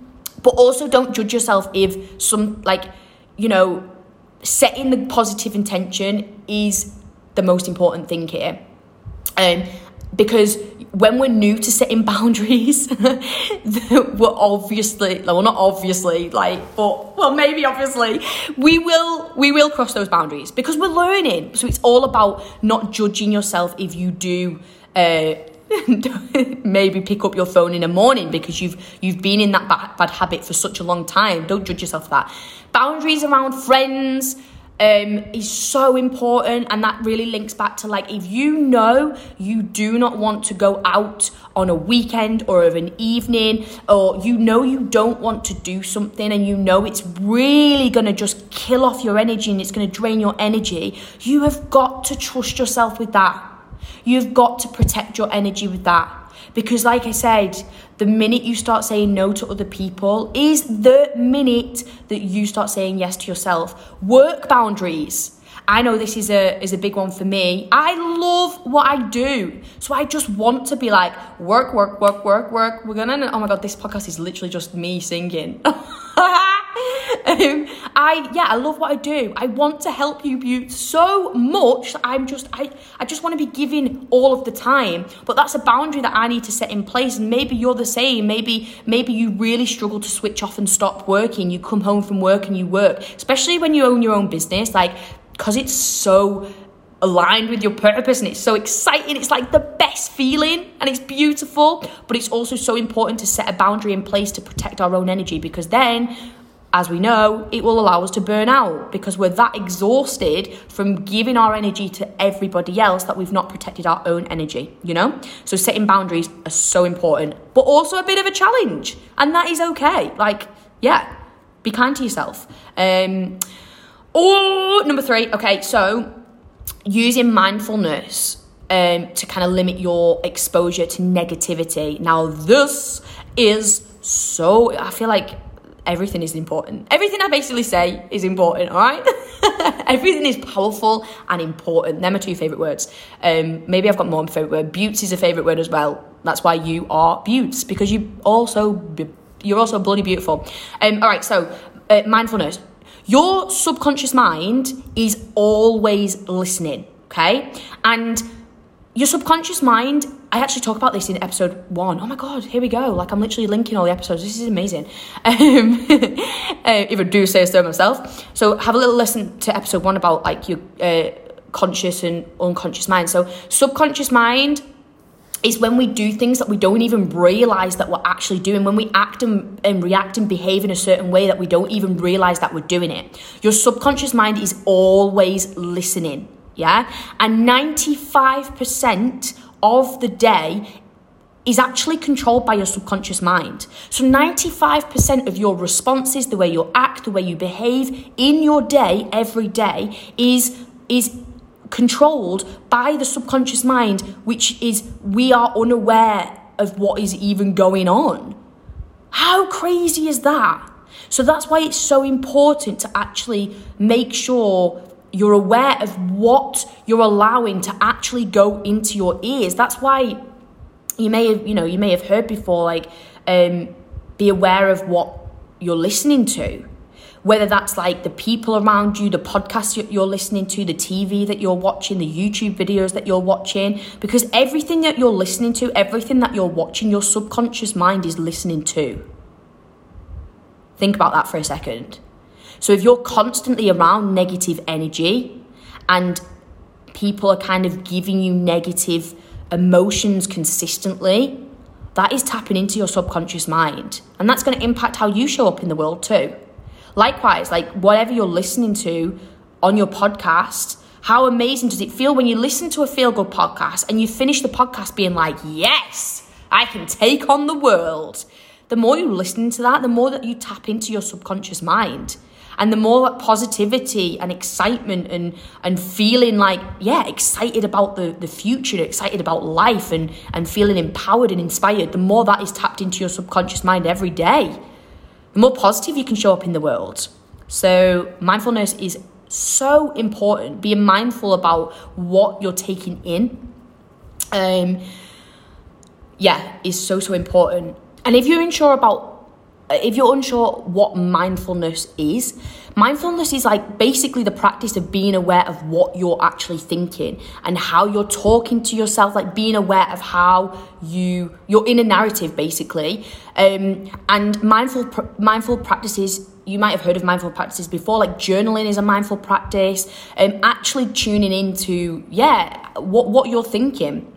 [SPEAKER 1] But also don't judge yourself if some like you know setting the positive intention is the most important thing here. Um because when we're new to setting boundaries, we're obviously, well, not obviously, like, but well, maybe obviously, we will we will cross those boundaries because we're learning. So it's all about not judging yourself if you do. Uh, maybe pick up your phone in the morning because you've you've been in that bad, bad habit for such a long time. Don't judge yourself for that. Boundaries around friends, um, is so important and that really links back to like if you know you do not want to go out on a weekend or of an evening or you know you don't want to do something and you know it's really going to just kill off your energy and it's going to drain your energy you have got to trust yourself with that. You've got to protect your energy with that because, like I said, the minute you start saying no to other people is the minute that you start saying yes to yourself. Work boundaries. I know this is a is a big one for me. I love what I do. So I just want to be like work work work work work. We're to Oh my god, this podcast is literally just me singing. um, I yeah, I love what I do. I want to help you Beaut so much. I'm just I I just want to be giving all of the time. But that's a boundary that I need to set in place. And maybe you're the same. Maybe maybe you really struggle to switch off and stop working. You come home from work and you work, especially when you own your own business. Like because it's so aligned with your purpose and it's so exciting. It's like the best feeling and it's beautiful, but it's also so important to set a boundary in place to protect our own energy because then as we know, it will allow us to burn out because we're that exhausted from giving our energy to everybody else that we've not protected our own energy, you know? So setting boundaries are so important, but also a bit of a challenge. And that is okay. Like, yeah, be kind to yourself. Um, oh, number three, okay, so using mindfulness um, to kind of limit your exposure to negativity. Now, this is so, I feel like everything is important. Everything I basically say is important, all right? everything is powerful and important. They're my two favourite words. Um, maybe I've got more favourite word. Is a favourite word as well. That's why you are Beauts, because you also, you're also bloody beautiful. Um, all right, so uh, mindfulness. Your subconscious mind is always listening, okay? And your subconscious mind I actually talk about this in episode one. Oh my god, here we go! Like I'm literally linking all the episodes. This is amazing. Um, uh, if I do say so myself. So have a little listen to episode one about like your uh, conscious and unconscious mind. So subconscious mind is when we do things that we don't even realize that we're actually doing when we act and, and, react and behave in a certain way that we don't even realize that we're doing it your subconscious mind is always listening yeah and 95% of the day is actually controlled by your subconscious mind. So 95% of your responses, the way you act, the way you behave in your day every day is is controlled by the subconscious mind, which is we are unaware of what is even going on. How crazy is that? So that's why it's so important to actually make sure you're aware of what you're allowing to actually go into your ears. That's why you may have, you know, you may have heard before, like, um, be aware of what you're listening to. Whether that's like the people around you, the podcasts you're listening to, the TV that you're watching, the YouTube videos that you're watching, because everything that you're listening to, everything that you're watching, your subconscious mind is listening to. Think about that for a second. So if you're constantly around negative energy and people are kind of giving you negative emotions consistently, that is tapping into your subconscious mind. And that's going to impact how you show up in the world too. Likewise, like whatever you're listening to on your podcast, how amazing does it feel when you listen to a feel good podcast and you finish the podcast being like, yes, I can take on the world? The more you listen to that, the more that you tap into your subconscious mind and the more that positivity and excitement and and feeling like yeah excited about the the future excited about life and and feeling empowered and inspired the more that is tapped into your subconscious mind every day the more positive you can show up in the world. So mindfulness is so important. Being mindful about what you're taking in. Um yeah is so so important. And if you're unsure about if you're unsure what mindfulness is, mindfulness is like basically the practice of being aware of what you're actually thinking and how you're talking to yourself, like being aware of how you you're in a narrative basically. Um, and mindful mindful practices you might have heard of mindful practices before like journaling is a mindful practice um, actually tuning into yeah what what you're thinking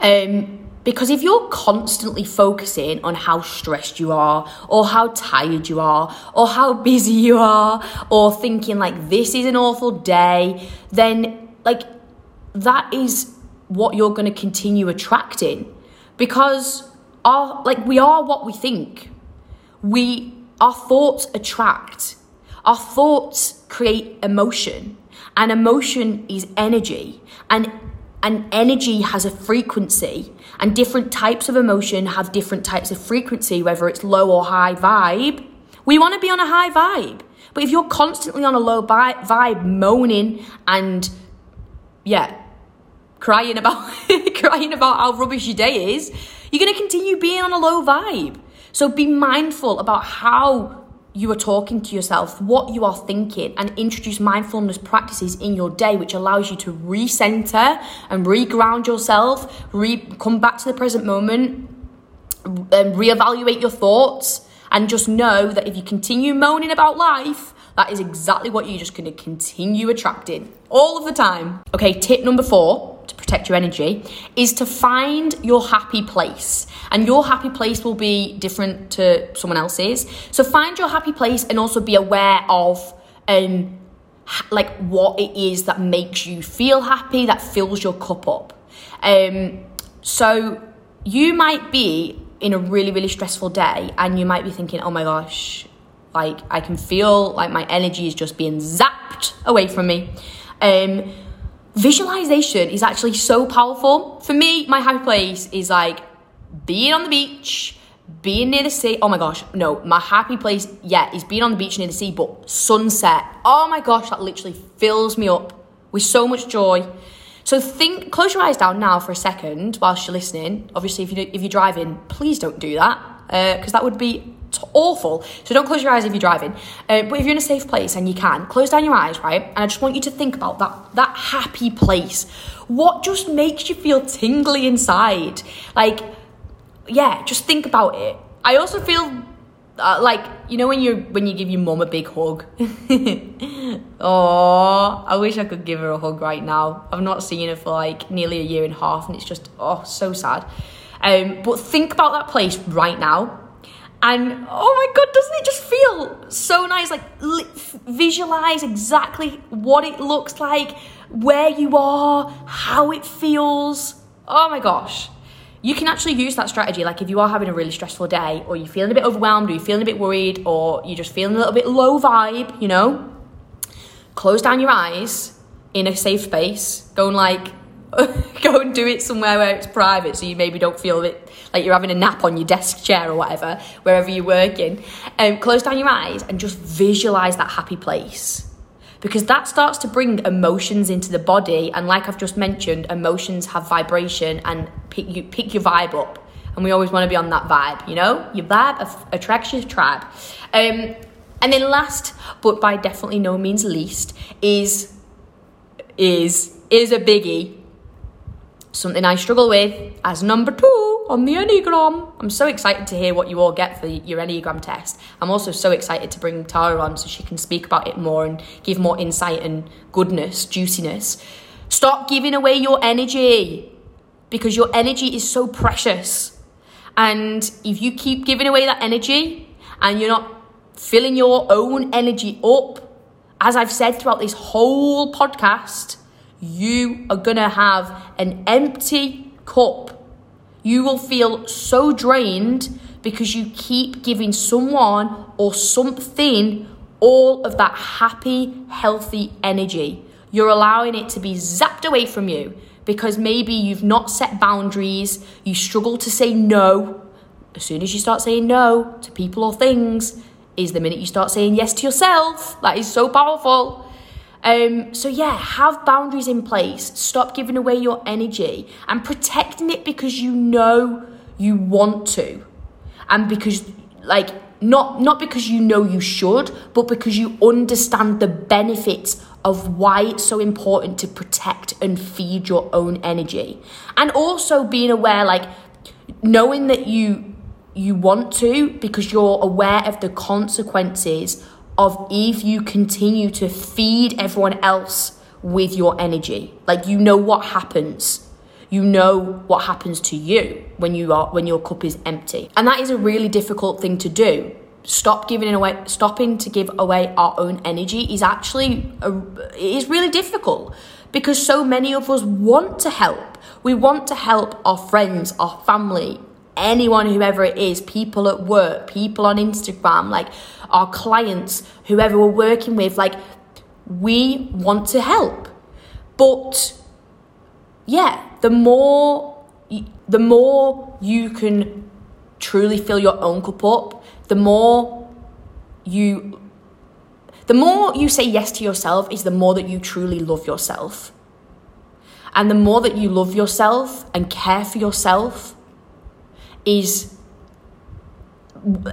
[SPEAKER 1] um because if you're constantly focusing on how stressed you are, or how tired you are, or how busy you are, or thinking like this is an awful day, then like that is what you're going to continue attracting because our like we are what we think. We our thoughts attract. Our thoughts create emotion, and emotion is energy. And and energy has a frequency and different types of emotion have different types of frequency whether it's low or high vibe. We want to be on a high vibe but if you're constantly on a low vibe moaning and yeah crying about crying about how rubbish your day is you're going to continue being on a low vibe. So be mindful about how you are talking to yourself, what you are thinking, and introduce mindfulness practices in your day, which allows you to recenter and reground yourself, re- come back to the present moment, and reevaluate your thoughts, and just know that if you continue moaning about life, that is exactly what you're just going to continue attracting all of the time. Okay, tip number four to protect your energy is to find your happy place. And your happy place will be different to someone else's. So find your happy place and also be aware of um like what it is that makes you feel happy, that fills your cup up. Um so you might be in a really really stressful day and you might be thinking, "Oh my gosh, like I can feel like my energy is just being zapped away from me." Um visualization is actually so powerful. For me, my happy place is like being on the beach, being near the sea. Oh my gosh, no, my happy place, yeah, is being on the beach near the sea, but sunset. Oh my gosh, that literally fills me up with so much joy. So think, close your eyes down now for a second whilst you're listening. Obviously, if you if you're driving, please don't do that because uh, that would be t- awful. So don't close your eyes if you're driving. Uh, but if you're in a safe place and you can, close down your eyes, right? And I just want you to think about that that happy place. What just makes you feel tingly inside? Like, yeah, just think about it. I also feel uh, like you know when you when you give your mum a big hug. oh, I wish I could give her a hug right now. I've not seen her for like nearly a year and a half, and it's just oh so sad. Um, but think about that place right now and oh my god, doesn't it just feel so nice? Like li- visualize exactly what it looks like, where you are, how it feels. Oh my gosh. You can actually use that strategy. Like if you are having a really stressful day, or you're feeling a bit overwhelmed, or you're feeling a bit worried, or you're just feeling a little bit low vibe, you know, close down your eyes in a safe space. going like go and do it somewhere where it's private so you maybe don't feel a bit like you're having a nap on your desk chair or whatever, wherever you're working. Um, close down your eyes and just visualize that happy place. Because that starts to bring emotions into the body, and like I've just mentioned, emotions have vibration and pick you pick your vibe up. And we always want to be on that vibe, you know? Your vibe attracts your tribe. Um, and then last, but by definitely no means least, is is is a biggie something I struggle with as number two on the Enneagram. I'm so excited to hear what you all get for your Enneagram test. I'm also so excited to bring Tara on so she can speak about it more and give more insight and goodness, juiciness. Stop giving away your energy because your energy is so precious. And if you keep giving away that energy and you're not filling your own energy up, as I've said throughout this whole podcast, you are going to have an empty cup. You will feel so drained because you keep giving someone or something all of that happy, healthy energy. You're allowing it to be zapped away from you because maybe you've not set boundaries, you struggle to say no. As soon as you start saying no to people or things, is the minute you start saying yes to yourself. That is so powerful. Um, so yeah, have boundaries in place. Stop giving away your energy and protecting it because you know you want to, and because like not not because you know you should, but because you understand the benefits of why it's so important to protect and feed your own energy. And also being aware like knowing that you you want to because you're aware of the consequences of if you continue to feed everyone else with your energy. Like you know what happens. You know what happens to you when you are when your cup is empty. And that is a really difficult thing to do. Stop giving away stopping to give away our own energy is actually a, is really difficult because so many of us want to help. We want to help our friends, our family, anyone, whoever it is, people at work, people on Instagram, like our clients, whoever we're working with, like we want to help. But yeah, the more the more you can truly fill your own cup up, the more you the more you say yes to yourself is the more that you truly love yourself. And the more that you love yourself and care for yourself is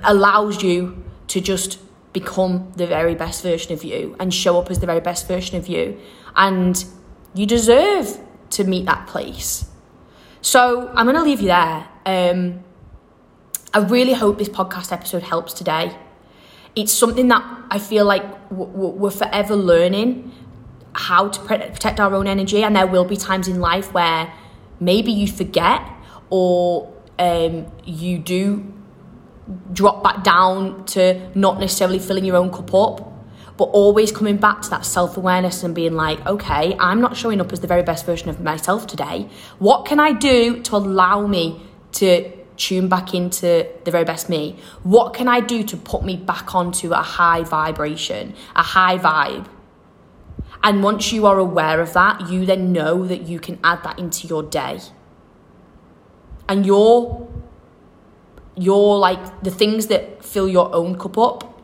[SPEAKER 1] allows you to just become the very best version of you and show up as the very best version of you. And you deserve to meet that place. So I'm going to leave you there. Um, I really hope this podcast episode helps today. It's something that I feel like we're forever learning how to protect our own energy, and there will be times in life where maybe you forget or um, you do drop back down to not necessarily filling your own cup up, but always coming back to that self awareness and being like, okay, I'm not showing up as the very best version of myself today. What can I do to allow me to tune back into the very best me? What can I do to put me back onto a high vibration, a high vibe? And once you are aware of that, you then know that you can add that into your day. And your your like the things that fill your own cup up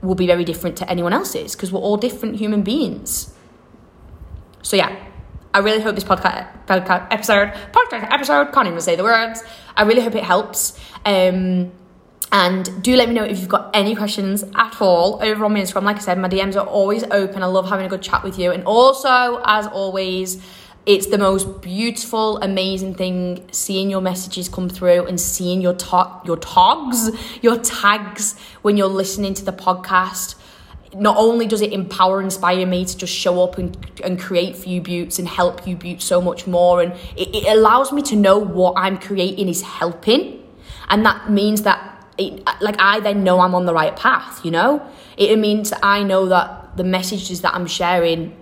[SPEAKER 1] will be very different to anyone else's because we're all different human beings. So yeah, I really hope this podcast, podcast episode, podcast episode, can't even say the words. I really hope it helps. Um, and do let me know if you've got any questions at all over on my Instagram. Like I said, my DMs are always open. I love having a good chat with you. And also, as always, it's the most beautiful, amazing thing seeing your messages come through and seeing your to- your tags, your tags when you're listening to the podcast. Not only does it empower inspire me to just show up and, and create for you beauts and help you beauts so much more, and it, it allows me to know what I'm creating is helping, and that means that it, like I then know I'm on the right path. You know, it means I know that the messages that I'm sharing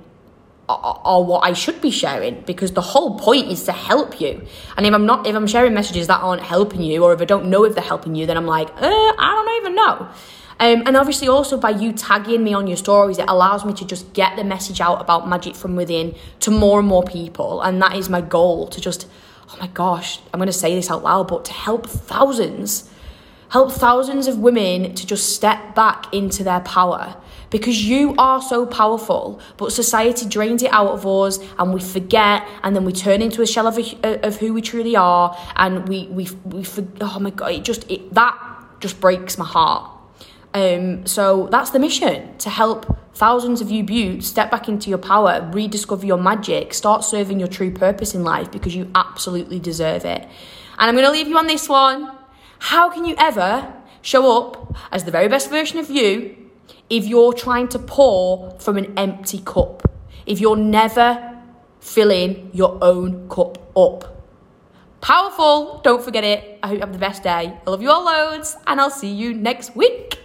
[SPEAKER 1] are, what I should be sharing because the whole point is to help you. And if I'm not, if I'm sharing messages that aren't helping you, or if I don't know if they're helping you, then I'm like, uh, I don't even know. Um, and obviously, also by you tagging me on your stories, it allows me to just get the message out about magic from within to more and more people. And that is my goal to just, oh my gosh, I'm going to say this out loud, but to help thousands, help thousands of women to just step back into their power because you are so powerful, but society drains it out of us and we forget and then we turn into a shell of, a, of who we truly are and we, we, we, oh my God, it just, it, that just breaks my heart. Um, so that's the mission to help thousands of you beauts step back into your power, rediscover your magic, start serving your true purpose in life because you absolutely deserve it. And I'm going to leave you on this one. How can you ever show up as the very best version of you if you're trying to pour from an empty cup, if you're never filling your own cup up. Powerful, don't forget it. I hope you have the best day. I love you all loads, and I'll see you next week.